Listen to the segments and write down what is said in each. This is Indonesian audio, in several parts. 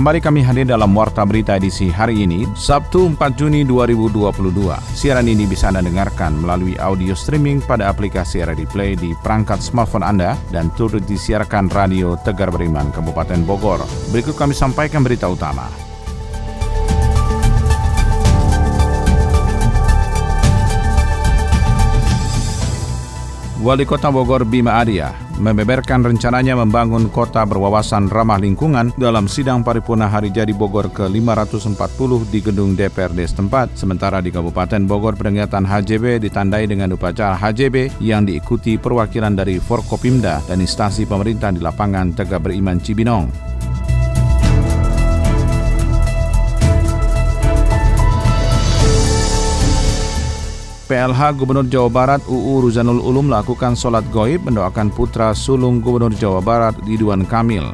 Kembali kami hadir dalam Warta Berita edisi hari ini, Sabtu 4 Juni 2022. Siaran ini bisa Anda dengarkan melalui audio streaming pada aplikasi RRI Play di perangkat smartphone Anda dan turut disiarkan Radio Tegar Beriman Kabupaten Bogor. Berikut kami sampaikan berita utama. Wali Kota Bogor Bima Arya membeberkan rencananya membangun kota berwawasan ramah lingkungan dalam sidang paripurna hari jadi Bogor ke-540 di gedung DPRD setempat. Sementara di Kabupaten Bogor peringatan HJB ditandai dengan upacara HJB yang diikuti perwakilan dari Forkopimda dan instansi pemerintah di lapangan Tegak Beriman Cibinong. PLH Gubernur Jawa Barat UU Ruzanul Ulum melakukan sholat goib mendoakan putra sulung Gubernur Jawa Barat Ridwan Kamil.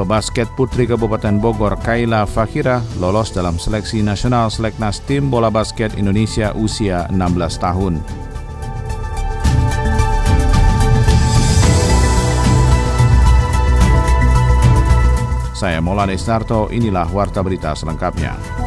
Pebasket putri Kabupaten Bogor Kaila Fakira lolos dalam seleksi nasional seleknas tim bola basket Indonesia usia 16 tahun. Saya Maulana Isnarto, inilah Warta Berita selengkapnya.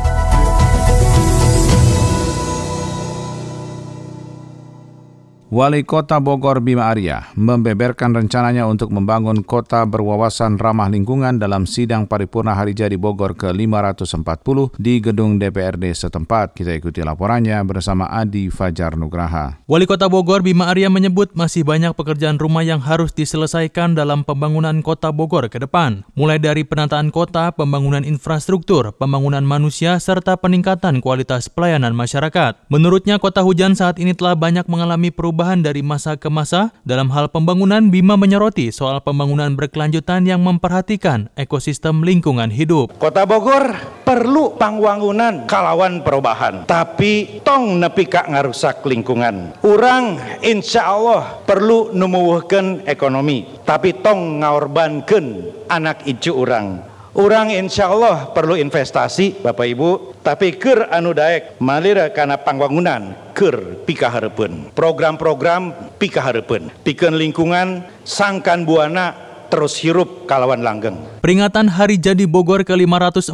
Wali Kota Bogor Bima Arya membeberkan rencananya untuk membangun kota berwawasan ramah lingkungan dalam sidang paripurna hari jadi Bogor ke-540 di gedung DPRD setempat. Kita ikuti laporannya bersama Adi Fajar Nugraha. Wali Kota Bogor Bima Arya menyebut masih banyak pekerjaan rumah yang harus diselesaikan dalam pembangunan kota Bogor ke depan. Mulai dari penataan kota, pembangunan infrastruktur, pembangunan manusia, serta peningkatan kualitas pelayanan masyarakat. Menurutnya kota hujan saat ini telah banyak mengalami perubahan perubahan dari masa ke masa. Dalam hal pembangunan, Bima menyoroti soal pembangunan berkelanjutan yang memperhatikan ekosistem lingkungan hidup. Kota Bogor perlu pangwangunan kalawan perubahan, tapi tong nepi kak ngarusak lingkungan. Urang insya Allah perlu numuhkan ekonomi, tapi tong ngorbankan anak icu urang. Urang insya Allah perlu investasi Bapak Ibu tapi Ker anu Daek malira karena pangwangunan Ker pika pikaharepun program-program pika pikaharepun piken lingkungan sangkan Buana terus hirup kalawan langgeng. Peringatan Hari Jadi Bogor ke-540,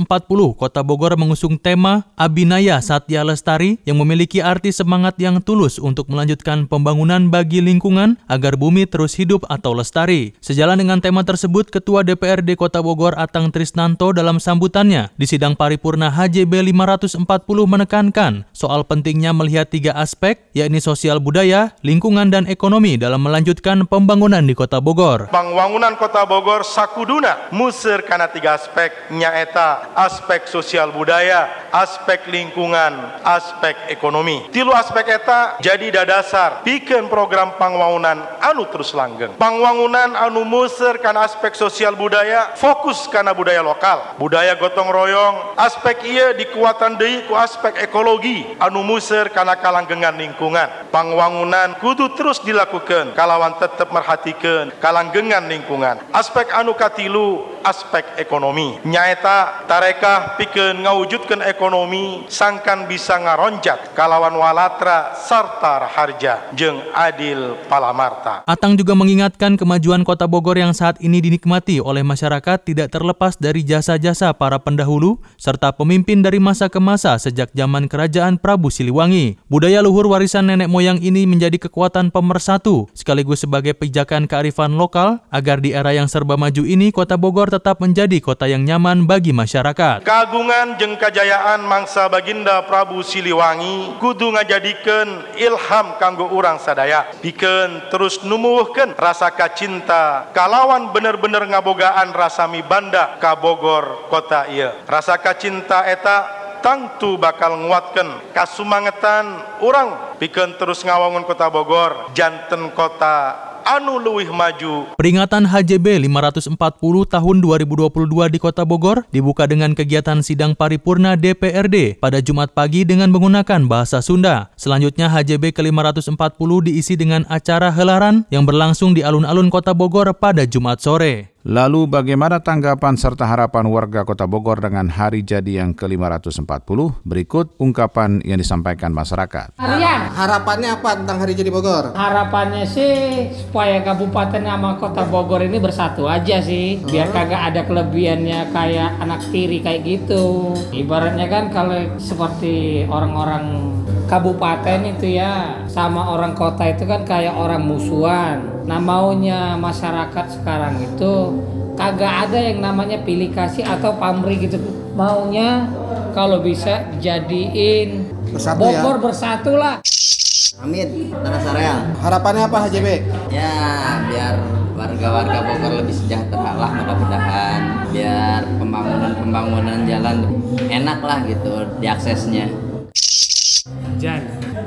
Kota Bogor mengusung tema Abinaya Satya Lestari yang memiliki arti semangat yang tulus untuk melanjutkan pembangunan bagi lingkungan agar bumi terus hidup atau lestari. Sejalan dengan tema tersebut, Ketua DPRD Kota Bogor Atang Trisnanto dalam sambutannya di sidang paripurna HJB 540 menekankan soal pentingnya melihat tiga aspek, yakni sosial budaya, lingkungan, dan ekonomi dalam melanjutkan pembangunan di Kota Bogor. Pembangunan kota Bogor sakuduna. Musir karena tiga aspek nyaeta aspek sosial budaya aspek lingkungan aspek ekonomi. Tilu aspek eta jadi dadasar. Bikin program pangwangunan anu terus langgeng. Pangwangunan anu musir karena aspek sosial budaya fokus karena budaya lokal. Budaya gotong royong aspek iya dikuatan deui ku aspek ekologi. Anu musir karena kalanggengan lingkungan. Pangwangunan kudu terus dilakukan kalawan tetap merhatikan kalanggengan lingkungan aspek anu katilu aspek ekonomi. Nyaeta tarekah pikeun ngawujudkeun ekonomi sangkan bisa ngaronjak kalawan walatra sarta harja jeung adil palamarta. Atang juga mengingatkan kemajuan kota Bogor yang saat ini dinikmati oleh masyarakat tidak terlepas dari jasa-jasa para pendahulu serta pemimpin dari masa ke masa sejak zaman kerajaan Prabu Siliwangi. Budaya luhur warisan nenek moyang ini menjadi kekuatan pemersatu sekaligus sebagai pijakan kearifan lokal agar di era yang serba maju ini, Kota Bogor tetap menjadi kota yang nyaman bagi masyarakat. Kagungan jeng kejayaan mangsa baginda Prabu Siliwangi kudu ngajadikeun ilham kanggo urang sadaya. Pikeun terus numuhkeun rasa kacinta kalawan bener-bener ngabogaan rasa mibanda ka Bogor kota ieu. Rasa kacinta eta tangtu bakal nguatkan kasumangetan orang pikeun terus ngawangun kota Bogor janten kota anu luwih maju. Peringatan HJB 540 tahun 2022 di Kota Bogor dibuka dengan kegiatan sidang paripurna DPRD pada Jumat pagi dengan menggunakan bahasa Sunda. Selanjutnya HJB ke-540 diisi dengan acara helaran yang berlangsung di alun-alun Kota Bogor pada Jumat sore. Lalu bagaimana tanggapan serta harapan warga Kota Bogor dengan hari jadi yang ke-540? Berikut ungkapan yang disampaikan masyarakat. Harian. Harapannya apa tentang hari jadi Bogor? Harapannya sih supaya kabupaten sama kota Bogor ini bersatu aja sih. Biar kagak ada kelebihannya kayak anak tiri kayak gitu. Ibaratnya kan kalau seperti orang-orang kabupaten itu ya sama orang kota itu kan kayak orang musuhan. Nah maunya masyarakat sekarang itu kagak ada yang namanya pilih kasih atau pamrih gitu. Maunya kalau bisa jadiin Bersatu ya? Bogor bersatu lah. Amin, tanah Sareal. Harapannya apa HJB? Ya, biar warga-warga Bogor lebih sejahtera lah mudah-mudahan. Biar pembangunan-pembangunan jalan enak lah gitu diaksesnya. Jan,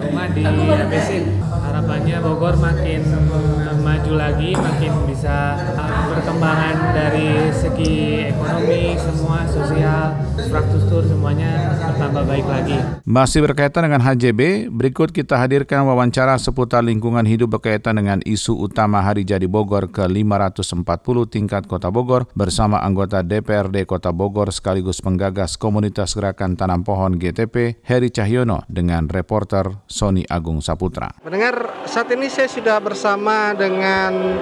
rumah di Abesin. Harapannya Bogor makin eh, maju lagi, makin bisa eh, berkembangan dari segi ekonomi, semua sosial, infrastruktur semuanya bertambah baik lagi. Masih berkaitan dengan HJB, berikut kita hadirkan wawancara seputar lingkungan hidup berkaitan dengan isu utama Hari Jadi Bogor ke-540 tingkat Kota Bogor bersama anggota DPRD Kota Bogor sekaligus penggagas komunitas gerakan tanam pohon GTP, Heri Cahyono dengan reporter Sony Agung Saputra. Mendengar saat ini saya sudah bersama dengan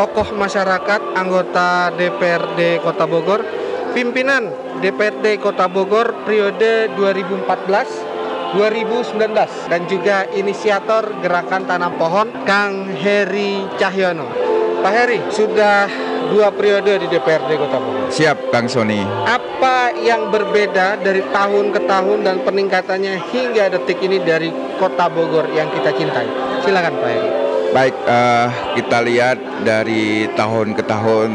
tokoh masyarakat anggota DPRD Kota Bogor, pimpinan DPRD Kota Bogor periode 2014 2019 dan juga inisiator gerakan tanam pohon Kang Heri Cahyono. Pak Heri, sudah dua periode di DPRD Kota Bogor. Siap, Kang Sony. Apa yang berbeda dari tahun ke tahun dan peningkatannya hingga detik ini dari Kota Bogor yang kita cintai? Silakan Pak Heri. Baik, eh, kita lihat dari tahun ke tahun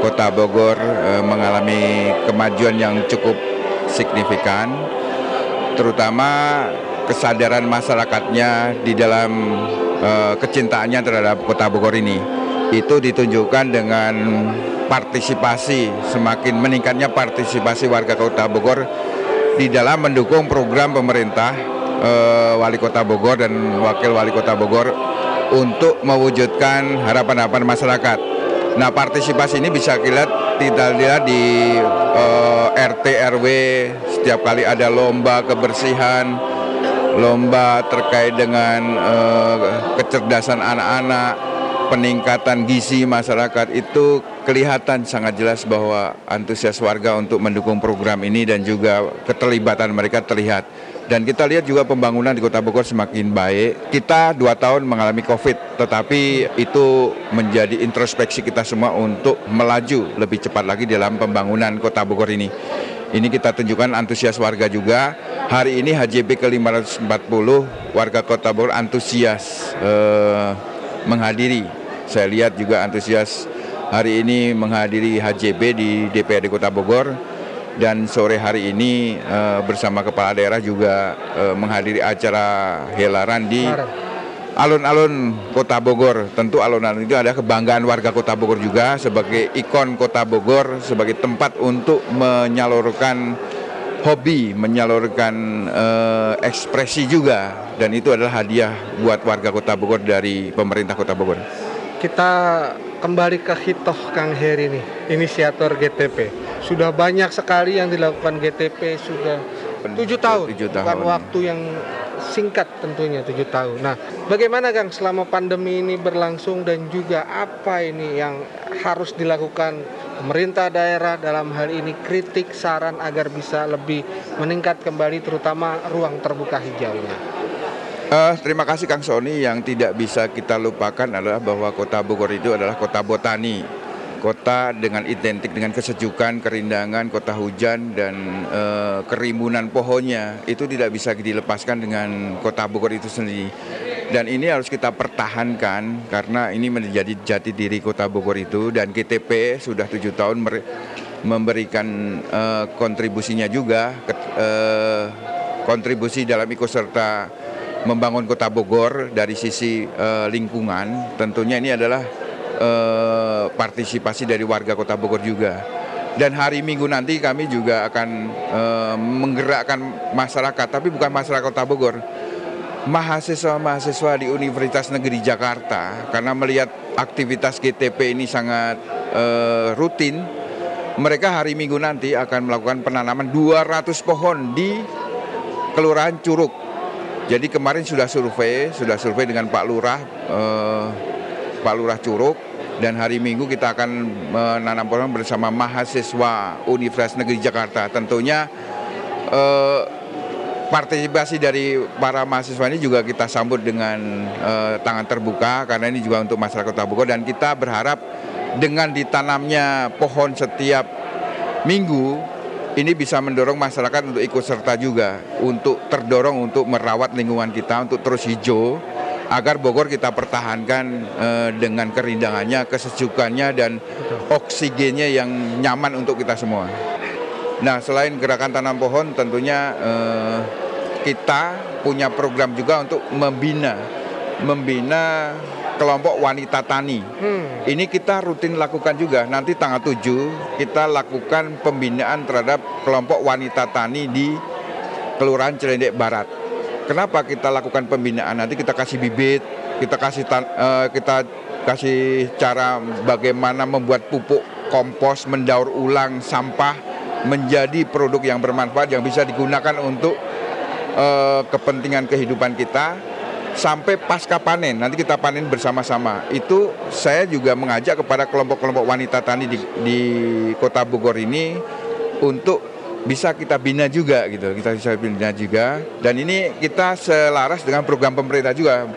Kota Bogor eh, mengalami kemajuan yang cukup signifikan, terutama kesadaran masyarakatnya di dalam eh, kecintaannya terhadap Kota Bogor ini. Itu ditunjukkan dengan partisipasi, semakin meningkatnya partisipasi warga Kota Bogor di dalam mendukung program pemerintah eh, Wali Kota Bogor dan Wakil Wali Kota Bogor untuk mewujudkan harapan-harapan masyarakat. Nah, partisipasi ini bisa kita tidak lihat di eh, RT RW setiap kali ada lomba kebersihan, lomba terkait dengan eh, kecerdasan anak-anak, peningkatan gizi masyarakat itu kelihatan sangat jelas bahwa antusias warga untuk mendukung program ini dan juga keterlibatan mereka terlihat. Dan kita lihat juga pembangunan di Kota Bogor semakin baik. Kita dua tahun mengalami COVID, tetapi itu menjadi introspeksi kita semua untuk melaju lebih cepat lagi dalam pembangunan Kota Bogor ini. Ini kita tunjukkan antusias warga juga. Hari ini HJB ke-540 warga Kota Bogor antusias eh, menghadiri. Saya lihat juga antusias hari ini menghadiri HJB di DPRD Kota Bogor dan sore hari ini eh, bersama kepala daerah juga eh, menghadiri acara helaran di alun-alun Kota Bogor. Tentu alun-alun itu ada kebanggaan warga Kota Bogor juga sebagai ikon Kota Bogor, sebagai tempat untuk menyalurkan hobi, menyalurkan eh, ekspresi juga dan itu adalah hadiah buat warga Kota Bogor dari pemerintah Kota Bogor. Kita kembali ke Hitoh Kang Heri nih, inisiator GTP. Sudah banyak sekali yang dilakukan GTP sudah tujuh tahun, Tujuh bukan tahun. waktu yang singkat tentunya tujuh tahun. Nah, bagaimana Kang selama pandemi ini berlangsung dan juga apa ini yang harus dilakukan pemerintah daerah dalam hal ini kritik saran agar bisa lebih meningkat kembali terutama ruang terbuka hijaunya. Eh, terima kasih Kang Sony yang tidak bisa kita lupakan adalah bahwa Kota Bogor itu adalah kota botani. Kota dengan identik dengan kesejukan, kerindangan, kota hujan dan eh, kerimbunan pohonnya. Itu tidak bisa dilepaskan dengan Kota Bogor itu sendiri. Dan ini harus kita pertahankan karena ini menjadi jati diri Kota Bogor itu. Dan GTP sudah tujuh tahun memberikan eh, kontribusinya juga ke- eh, kontribusi dalam ikut serta membangun kota Bogor dari sisi uh, lingkungan, tentunya ini adalah uh, partisipasi dari warga kota Bogor juga. Dan hari Minggu nanti kami juga akan uh, menggerakkan masyarakat, tapi bukan masyarakat kota Bogor, mahasiswa-mahasiswa di Universitas Negeri Jakarta, karena melihat aktivitas GTP ini sangat uh, rutin, mereka hari Minggu nanti akan melakukan penanaman 200 pohon di Kelurahan Curug jadi kemarin sudah survei, sudah survei dengan Pak Lurah, eh, Pak Lurah Curug, dan hari Minggu kita akan menanam pohon bersama mahasiswa Universitas Negeri Jakarta. Tentunya eh, partisipasi dari para mahasiswa ini juga kita sambut dengan eh, tangan terbuka karena ini juga untuk masyarakat Kota Bogor dan kita berharap dengan ditanamnya pohon setiap minggu ini bisa mendorong masyarakat untuk ikut serta juga untuk terdorong untuk merawat lingkungan kita untuk terus hijau agar Bogor kita pertahankan eh, dengan kerindangannya, kesejukannya dan oksigennya yang nyaman untuk kita semua. Nah, selain gerakan tanam pohon tentunya eh, kita punya program juga untuk membina membina kelompok wanita tani. Hmm. Ini kita rutin lakukan juga. Nanti tanggal 7 kita lakukan pembinaan terhadap kelompok wanita tani di Kelurahan Cilendek Barat. Kenapa kita lakukan pembinaan? Nanti kita kasih bibit, kita kasih uh, kita kasih cara bagaimana membuat pupuk kompos, mendaur ulang sampah menjadi produk yang bermanfaat yang bisa digunakan untuk uh, kepentingan kehidupan kita sampai pasca panen nanti kita panen bersama-sama itu saya juga mengajak kepada kelompok-kelompok wanita tani di, di kota Bogor ini untuk bisa kita bina juga gitu. Kita bisa bina juga. Dan ini kita selaras dengan program pemerintah juga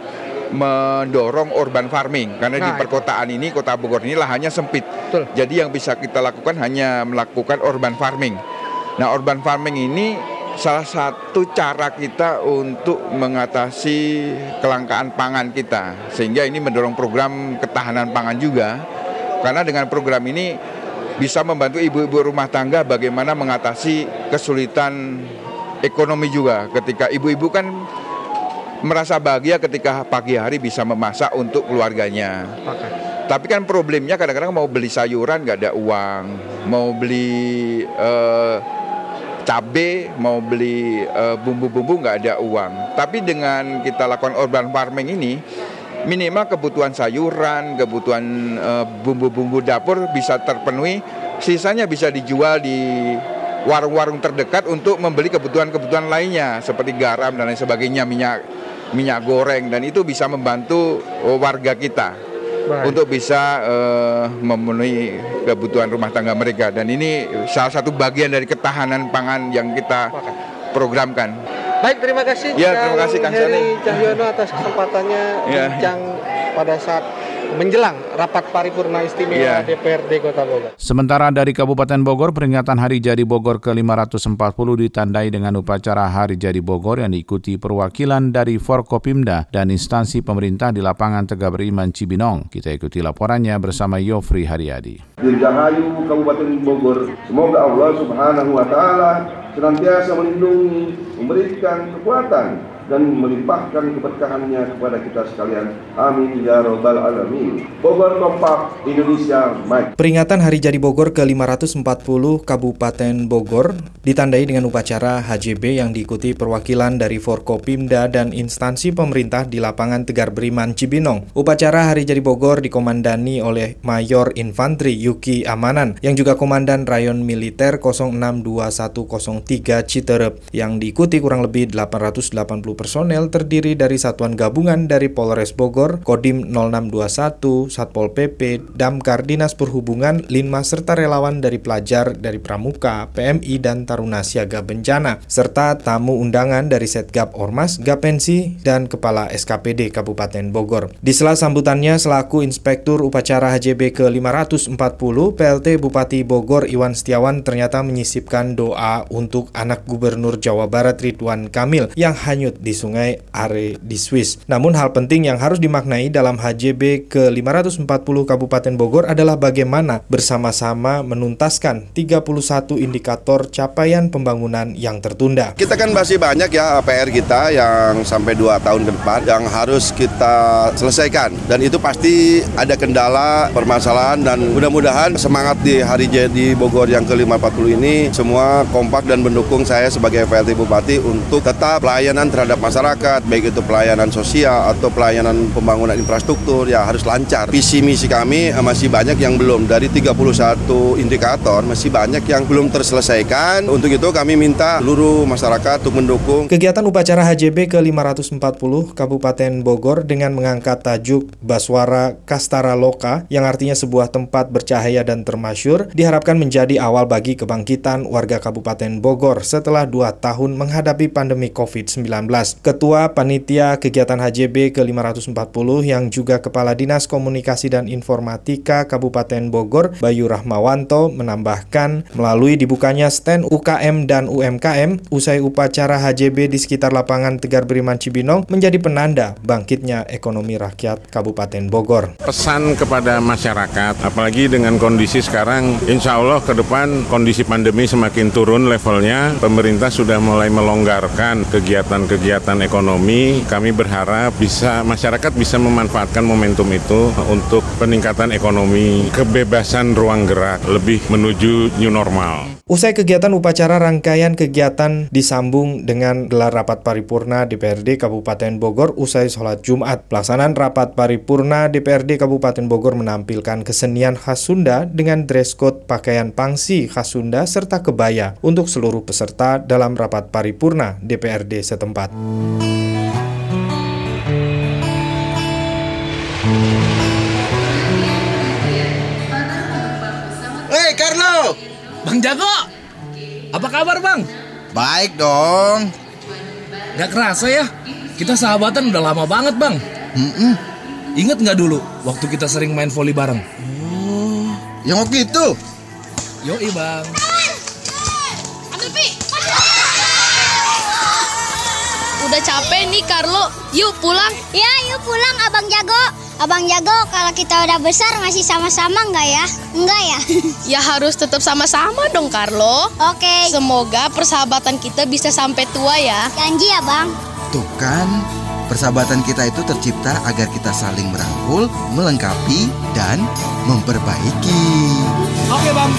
mendorong urban farming. Karena nah, di perkotaan ini kota Bogor ini lahannya sempit. Betul. jadi yang bisa kita lakukan hanya melakukan urban farming. Nah urban farming ini salah satu cara kita untuk mengatasi kelangkaan pangan kita. Sehingga ini mendorong program ketahanan pangan juga. Karena dengan program ini bisa membantu ibu-ibu rumah tangga bagaimana mengatasi kesulitan ekonomi juga ketika ibu-ibu kan merasa bahagia ketika pagi hari bisa memasak untuk keluarganya. Tapi kan problemnya kadang-kadang mau beli sayuran nggak ada uang, mau beli uh, cabai mau beli uh, bumbu-bumbu nggak ada uang. Tapi dengan kita lakukan urban farming ini minimal kebutuhan sayuran, kebutuhan uh, bumbu-bumbu dapur bisa terpenuhi, sisanya bisa dijual di warung-warung terdekat untuk membeli kebutuhan-kebutuhan lainnya seperti garam dan lain sebagainya, minyak minyak goreng dan itu bisa membantu warga kita. Baik. untuk bisa uh, memenuhi kebutuhan rumah tangga mereka dan ini salah satu bagian dari ketahanan pangan yang kita programkan. Baik, terima kasih. Ya, terima kasih Kang Heri Cahyono atas kesempatannya ya. bincang pada saat menjelang rapat paripurna istimewa yeah. DPRD Kota Bogor. Sementara dari Kabupaten Bogor, peringatan Hari Jadi Bogor ke-540 ditandai dengan upacara Hari Jadi Bogor yang diikuti perwakilan dari Forkopimda dan instansi pemerintah di lapangan Tegak Beriman Cibinong. Kita ikuti laporannya bersama Yofri Haryadi. Dirgahayu Kabupaten Bogor, semoga Allah Subhanahu wa taala senantiasa melindungi, memberikan kekuatan dan melimpahkan keberkahannya kepada kita sekalian. Amin ya robbal alamin. Bogor kompak Indonesia maju. Peringatan Hari Jadi Bogor ke-540 Kabupaten Bogor ditandai dengan upacara HJB yang diikuti perwakilan dari Forkopimda dan instansi pemerintah di lapangan Tegar Beriman Cibinong. Upacara Hari Jadi Bogor dikomandani oleh Mayor Infantri Yuki Amanan yang juga Komandan Rayon Militer 062103 Citerep yang diikuti kurang lebih 880 personel terdiri dari satuan gabungan dari Polres Bogor, Kodim 0621, Satpol PP, Damkar, Dinas Perhubungan, Linma, serta relawan dari pelajar dari Pramuka, PMI, dan Taruna Siaga Bencana, serta tamu undangan dari Setgap Ormas, Gapensi, dan Kepala SKPD Kabupaten Bogor. Di sela sambutannya selaku Inspektur Upacara HJB ke-540, PLT Bupati Bogor Iwan Setiawan ternyata menyisipkan doa untuk anak Gubernur Jawa Barat Ridwan Kamil yang hanyut Sungai Are di Swiss. Namun hal penting yang harus dimaknai dalam HJB ke-540 Kabupaten Bogor adalah bagaimana bersama-sama menuntaskan 31 indikator capaian pembangunan yang tertunda. Kita kan masih banyak ya PR kita yang sampai 2 tahun ke depan yang harus kita selesaikan dan itu pasti ada kendala, permasalahan dan mudah-mudahan semangat di hari jadi Bogor yang ke-540 ini semua kompak dan mendukung saya sebagai PLT Bupati untuk tetap pelayanan terhadap masyarakat baik itu pelayanan sosial atau pelayanan pembangunan infrastruktur ya harus lancar. Visi misi kami eh, masih banyak yang belum dari 31 indikator masih banyak yang belum terselesaikan. Untuk itu kami minta seluruh masyarakat untuk mendukung Kegiatan upacara HJB ke-540 Kabupaten Bogor dengan mengangkat tajuk Baswara Kastara Loka yang artinya sebuah tempat bercahaya dan termasyur diharapkan menjadi awal bagi kebangkitan warga Kabupaten Bogor setelah dua tahun menghadapi pandemi COVID-19. Ketua Panitia Kegiatan HJB ke-540 yang juga Kepala Dinas Komunikasi dan Informatika Kabupaten Bogor Bayu Rahmawanto menambahkan melalui dibukanya stand UKM dan UMKM usai upacara HJB di sekitar lapangan Tegar Beriman Cibinong menjadi penanda bangkitnya ekonomi rakyat Kabupaten Bogor. Pesan kepada masyarakat, apalagi dengan kondisi sekarang, insya Allah ke depan kondisi pandemi semakin turun levelnya, pemerintah sudah mulai melonggarkan kegiatan-kegiatan ekonomi. Kami berharap bisa masyarakat bisa memanfaatkan momentum itu untuk peningkatan ekonomi, kebebasan ruang gerak, lebih menuju new normal. Usai kegiatan upacara rangkaian kegiatan disambung dengan gelar rapat paripurna DPRD Kabupaten Bogor usai sholat Jumat. Pelaksanaan rapat paripurna DPRD Kabupaten Bogor menampilkan kesenian khas Sunda dengan dress code pakaian pangsi khas Sunda serta kebaya untuk seluruh peserta dalam rapat paripurna DPRD setempat. Hei Carlo, Bang Jago, apa kabar bang? baik dong. Gak kerasa ya, kita sahabatan udah lama banget bang. Mm-mm. Ingat nggak dulu waktu kita sering main volley bareng? Yang waktu itu, Yoi bang. Udah capek nih Carlo, yuk pulang. Ya, yuk pulang Abang Jago. Abang Jago, kalau kita udah besar masih sama-sama nggak ya? Enggak ya? Ya harus tetap sama-sama dong Carlo. Oke. Semoga persahabatan kita bisa sampai tua ya. Janji ya, Bang. tuh kan persahabatan kita itu tercipta agar kita saling merangkul, melengkapi, dan memperbaiki. Oke bang.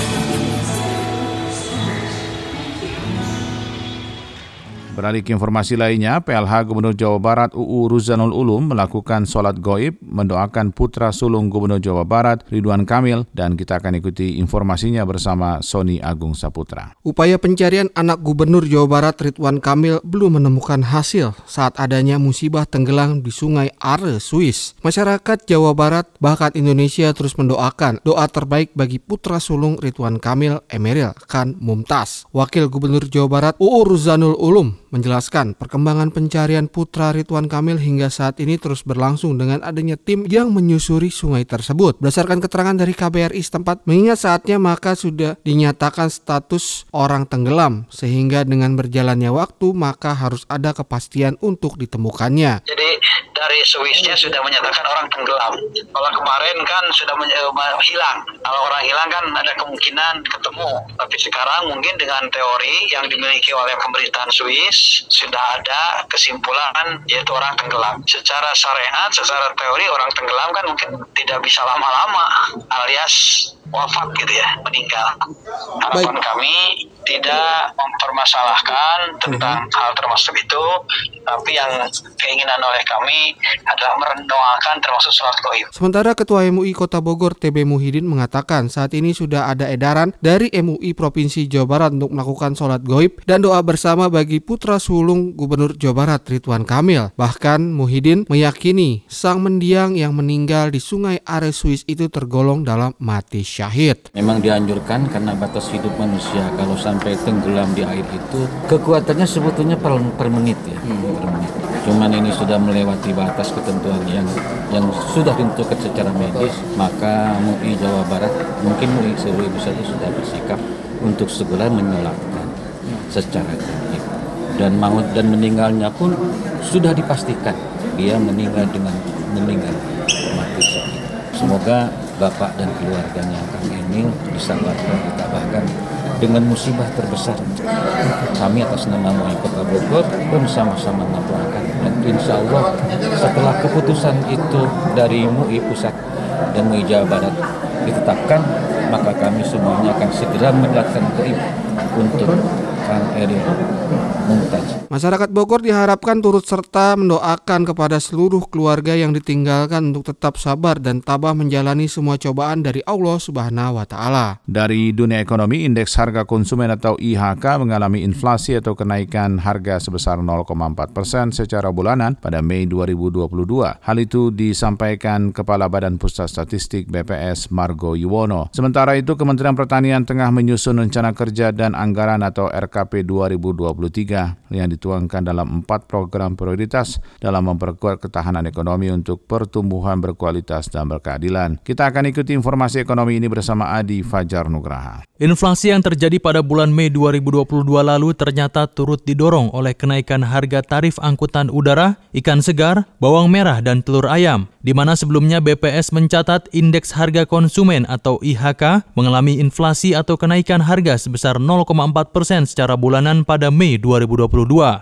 Beralih ke informasi lainnya, PLH Gubernur Jawa Barat UU Ruzanul Ulum melakukan sholat goib mendoakan putra sulung Gubernur Jawa Barat Ridwan Kamil dan kita akan ikuti informasinya bersama Sony Agung Saputra. Upaya pencarian anak Gubernur Jawa Barat Ridwan Kamil belum menemukan hasil saat adanya musibah tenggelam di Sungai Are, Swiss. Masyarakat Jawa Barat bahkan Indonesia terus mendoakan doa terbaik bagi putra sulung Ridwan Kamil Emeril Khan Mumtaz. Wakil Gubernur Jawa Barat UU Ruzanul Ulum menjelaskan perkembangan pencarian putra Ridwan Kamil hingga saat ini terus berlangsung dengan adanya tim yang menyusuri sungai tersebut. Berdasarkan keterangan dari KBRI setempat, mengingat saatnya maka sudah dinyatakan status orang tenggelam sehingga dengan berjalannya waktu maka harus ada kepastian untuk ditemukannya. Jadi dari Swissnya sudah menyatakan orang tenggelam. Kalau kemarin kan sudah eh, hilang. Kalau orang hilang kan ada kemungkinan ketemu. Tapi sekarang mungkin dengan teori yang dimiliki oleh pemerintahan Swiss sudah ada kesimpulan yaitu orang tenggelam. Secara syariat, secara teori orang tenggelam kan mungkin tidak bisa lama-lama alias wafat gitu ya, meninggal. Harapan kami tidak mempermasalahkan tentang hal termasuk itu, tapi yang keinginan oleh kami adalah mendoakan termasuk sholat goib. Sementara Ketua MUI Kota Bogor TB Muhyiddin mengatakan saat ini sudah ada edaran dari MUI Provinsi Jawa Barat untuk melakukan sholat goib dan doa bersama bagi putra sulung Gubernur Jawa Barat Ridwan Kamil. Bahkan Muhyiddin meyakini sang mendiang yang meninggal di Sungai Are Swiss itu tergolong dalam mati syahid. Memang dianjurkan karena batas hidup manusia kalau sampai tenggelam di air itu kekuatannya sebetulnya per, per menit ya. Per menit. Cuman ini sudah melewati batas ketentuan yang yang sudah ditentukan secara medis, maka MUI Jawa Barat mungkin MUI seluruh Indonesia itu sudah bersikap untuk segera menyolatkan secara gaib dan maut dan meninggalnya pun sudah dipastikan dia meninggal dengan meninggal mati syahid. Semoga bapak dan keluarganya Kang Emil disabarkan, ditabahkan dengan musibah terbesar. Kami atas nama MUI Kota Bogor bersama-sama mendoakan dan insya Allah setelah keputusan itu dari MUI Pusat dan MUI Jawa Barat ditetapkan, maka kami semuanya akan segera melakukan doa untuk Kang Eril. Masyarakat Bogor diharapkan turut serta mendoakan kepada seluruh keluarga yang ditinggalkan untuk tetap sabar dan tabah menjalani semua cobaan dari Allah Subhanahu wa taala. Dari dunia ekonomi, indeks harga konsumen atau IHK mengalami inflasi atau kenaikan harga sebesar 0,4 persen secara bulanan pada Mei 2022. Hal itu disampaikan Kepala Badan Pusat Statistik BPS Margo Yuwono. Sementara itu, Kementerian Pertanian tengah menyusun rencana kerja dan anggaran atau RKP 2023 yang dituangkan dalam empat program prioritas dalam memperkuat ketahanan ekonomi untuk pertumbuhan berkualitas dan berkeadilan. Kita akan ikuti informasi ekonomi ini bersama Adi Fajar Nugraha. Inflasi yang terjadi pada bulan Mei 2022 lalu ternyata turut didorong oleh kenaikan harga tarif angkutan udara, ikan segar, bawang merah, dan telur ayam, di mana sebelumnya BPS mencatat indeks harga konsumen atau IHK mengalami inflasi atau kenaikan harga sebesar 0,4 persen secara bulanan pada Mei 2022.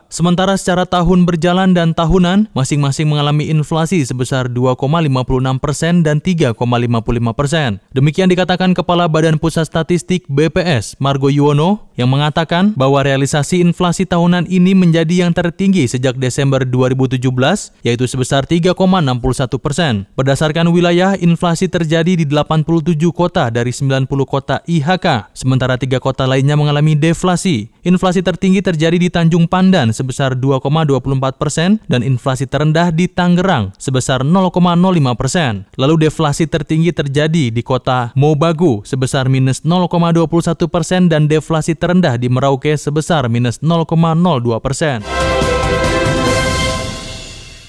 Sementara secara tahun berjalan dan tahunan, masing-masing mengalami inflasi sebesar 2,56 persen dan 3,55 persen. Demikian dikatakan Kepala Badan Pusat Statistik BPS Margo Yuwono yang mengatakan bahwa realisasi inflasi tahunan ini menjadi yang tertinggi sejak Desember 2017 yaitu sebesar 3,61 persen. Berdasarkan wilayah, inflasi terjadi di 87 kota dari 90 kota IHK, sementara tiga kota lainnya mengalami deflasi. Inflasi tertinggi terjadi di Tanjung Pandan sebesar 2,24 persen dan inflasi terendah di Tangerang sebesar 0,05 persen. Lalu deflasi tertinggi terjadi di kota Mobagu sebesar minus 0,21 persen dan deflasi terendah di Merauke sebesar minus 0,02 persen.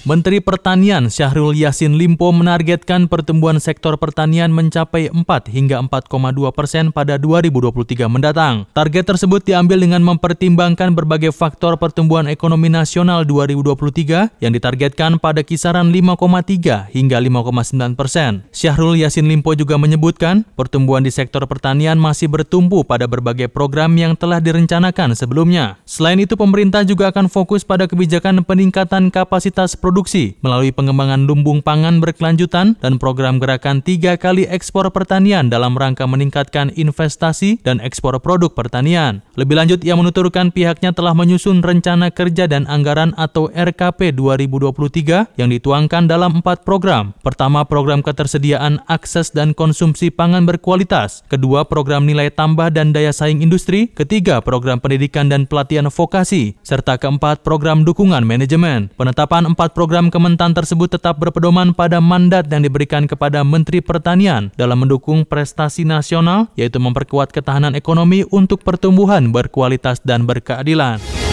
Menteri Pertanian Syahrul Yassin Limpo menargetkan pertumbuhan sektor pertanian mencapai 4 hingga 4,2 persen pada 2023 mendatang. Target tersebut diambil dengan mempertimbangkan berbagai faktor pertumbuhan ekonomi nasional 2023 yang ditargetkan pada kisaran 5,3 hingga 5,9 persen. Syahrul Yassin Limpo juga menyebutkan pertumbuhan di sektor pertanian masih bertumpu pada berbagai program yang telah direncanakan sebelumnya. Selain itu, pemerintah juga akan fokus pada kebijakan peningkatan kapasitas produksi produksi melalui pengembangan lumbung pangan berkelanjutan dan program gerakan tiga kali ekspor pertanian dalam rangka meningkatkan investasi dan ekspor produk pertanian. Lebih lanjut, ia menuturkan pihaknya telah menyusun rencana kerja dan anggaran atau RKP 2023 yang dituangkan dalam empat program. Pertama, program ketersediaan akses dan konsumsi pangan berkualitas. Kedua, program nilai tambah dan daya saing industri. Ketiga, program pendidikan dan pelatihan vokasi. Serta keempat, program dukungan manajemen. Penetapan empat program program Kementan tersebut tetap berpedoman pada mandat yang diberikan kepada Menteri Pertanian dalam mendukung prestasi nasional, yaitu memperkuat ketahanan ekonomi untuk pertumbuhan berkualitas dan berkeadilan.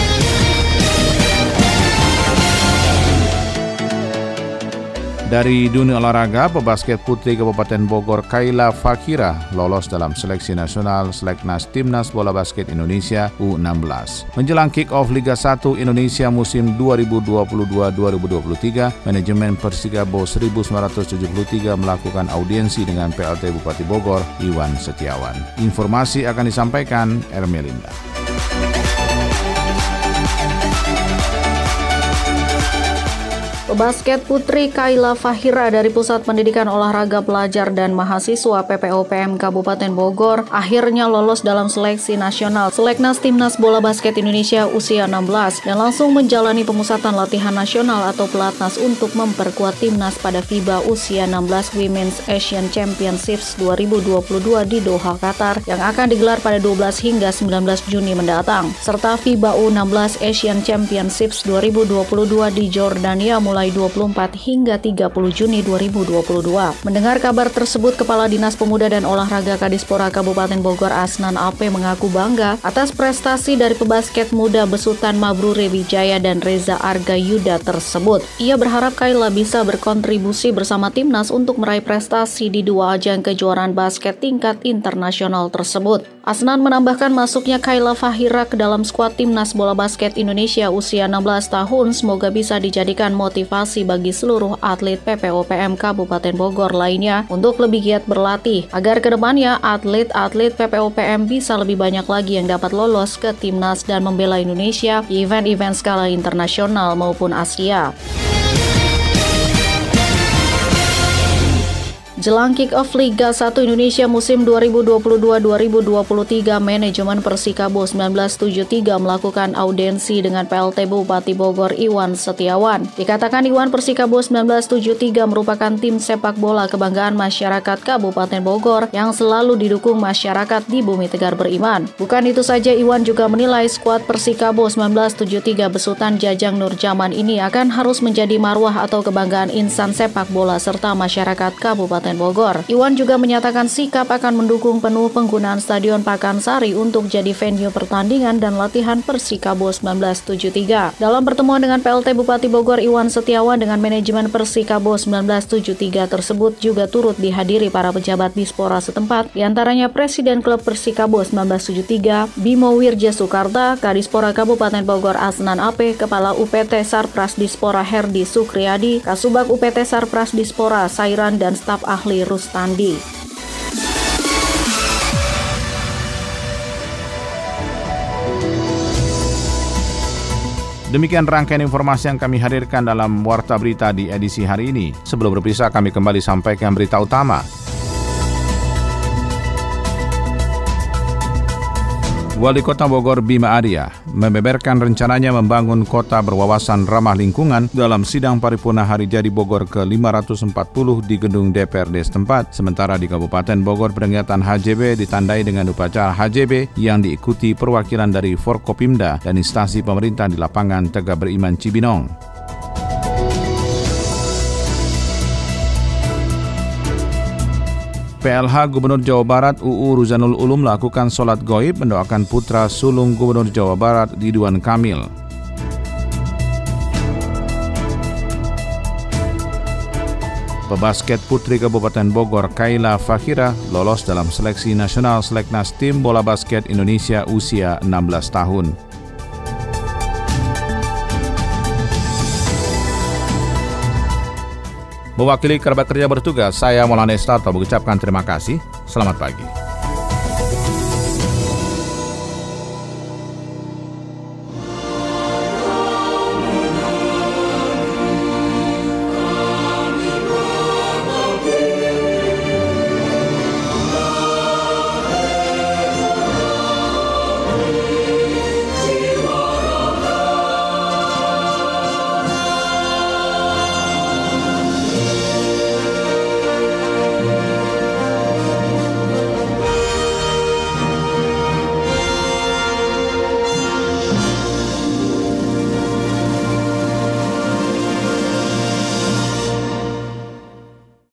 Dari dunia olahraga, pebasket putri Kabupaten Bogor Kaila Fakira lolos dalam seleksi nasional Seleknas Timnas Bola Basket Indonesia U16. Menjelang kick-off Liga 1 Indonesia musim 2022-2023, manajemen Persikabo 1973 melakukan audiensi dengan PLT Bupati Bogor Iwan Setiawan. Informasi akan disampaikan Ermelinda. Pebasket putri Kaila Fahira dari Pusat Pendidikan Olahraga Pelajar dan Mahasiswa PPOPM Kabupaten Bogor akhirnya lolos dalam seleksi nasional Seleknas Timnas Bola Basket Indonesia usia 16 dan langsung menjalani pemusatan latihan nasional atau pelatnas untuk memperkuat timnas pada FIBA usia 16 Women's Asian Championships 2022 di Doha, Qatar yang akan digelar pada 12 hingga 19 Juni mendatang serta FIBA U16 Asian Championships 2022 di Jordania mulai mulai 24 hingga 30 Juni 2022. Mendengar kabar tersebut, Kepala Dinas Pemuda dan Olahraga Kadispora Kabupaten Bogor Asnan AP mengaku bangga atas prestasi dari pebasket muda besutan Mabrure Wijaya dan Reza Arga Yuda tersebut. Ia berharap Kaila bisa berkontribusi bersama timnas untuk meraih prestasi di dua ajang kejuaraan basket tingkat internasional tersebut. Asnan menambahkan masuknya Kaila Fahira ke dalam skuad timnas bola basket Indonesia usia 16 tahun semoga bisa dijadikan motivasi bagi seluruh atlet PPOPM Kabupaten Bogor lainnya untuk lebih giat berlatih agar ke depannya atlet-atlet PPOPM bisa lebih banyak lagi yang dapat lolos ke timnas dan membela Indonesia di event-event skala internasional maupun Asia. Jelang kick-off Liga 1 Indonesia musim 2022-2023, manajemen Persikabo 1973 melakukan audensi dengan PLT Bupati Bogor Iwan Setiawan. Dikatakan Iwan Persikabo 1973 merupakan tim sepak bola kebanggaan masyarakat Kabupaten Bogor yang selalu didukung masyarakat di Bumi Tegar Beriman. Bukan itu saja, Iwan juga menilai skuad Persikabo 1973 besutan Jajang Nurjaman ini akan harus menjadi marwah atau kebanggaan insan sepak bola serta masyarakat Kabupaten Kabupaten Bogor. Iwan juga menyatakan sikap akan mendukung penuh penggunaan Stadion Pakansari untuk jadi venue pertandingan dan latihan Persikabo 1973. Dalam pertemuan dengan PLT Bupati Bogor Iwan Setiawan dengan manajemen Persikabo 1973 tersebut juga turut dihadiri para pejabat Dispora setempat, di antaranya Presiden Klub Persikabo 1973, Bimo Wirja Sukarta, Kadispora Kabupaten Bogor Asnan AP, Kepala UPT Sarpras Dispora Herdi Sukriadi, Kasubag UPT Sarpras Dispora Sairan dan staf ahli ahli Rustandi. Demikian rangkaian informasi yang kami hadirkan dalam Warta Berita di edisi hari ini. Sebelum berpisah, kami kembali sampaikan berita utama. Wali Kota Bogor Bima Arya membeberkan rencananya membangun kota berwawasan ramah lingkungan dalam sidang paripurna hari jadi Bogor ke-540 di gedung DPRD setempat. Sementara di Kabupaten Bogor peringatan HJB ditandai dengan upacara HJB yang diikuti perwakilan dari Forkopimda dan instansi pemerintah di lapangan Tegak Beriman Cibinong. PLH Gubernur Jawa Barat UU Ruzanul Ulum melakukan sholat goib mendoakan putra sulung Gubernur Jawa Barat Ridwan Kamil. Pebasket putri Kabupaten Bogor Kaila Fakira lolos dalam seleksi nasional seleknas tim bola basket Indonesia usia 16 tahun. Mewakili kerabat kerja bertugas, saya Maulana Estato mengucapkan terima kasih. Selamat pagi.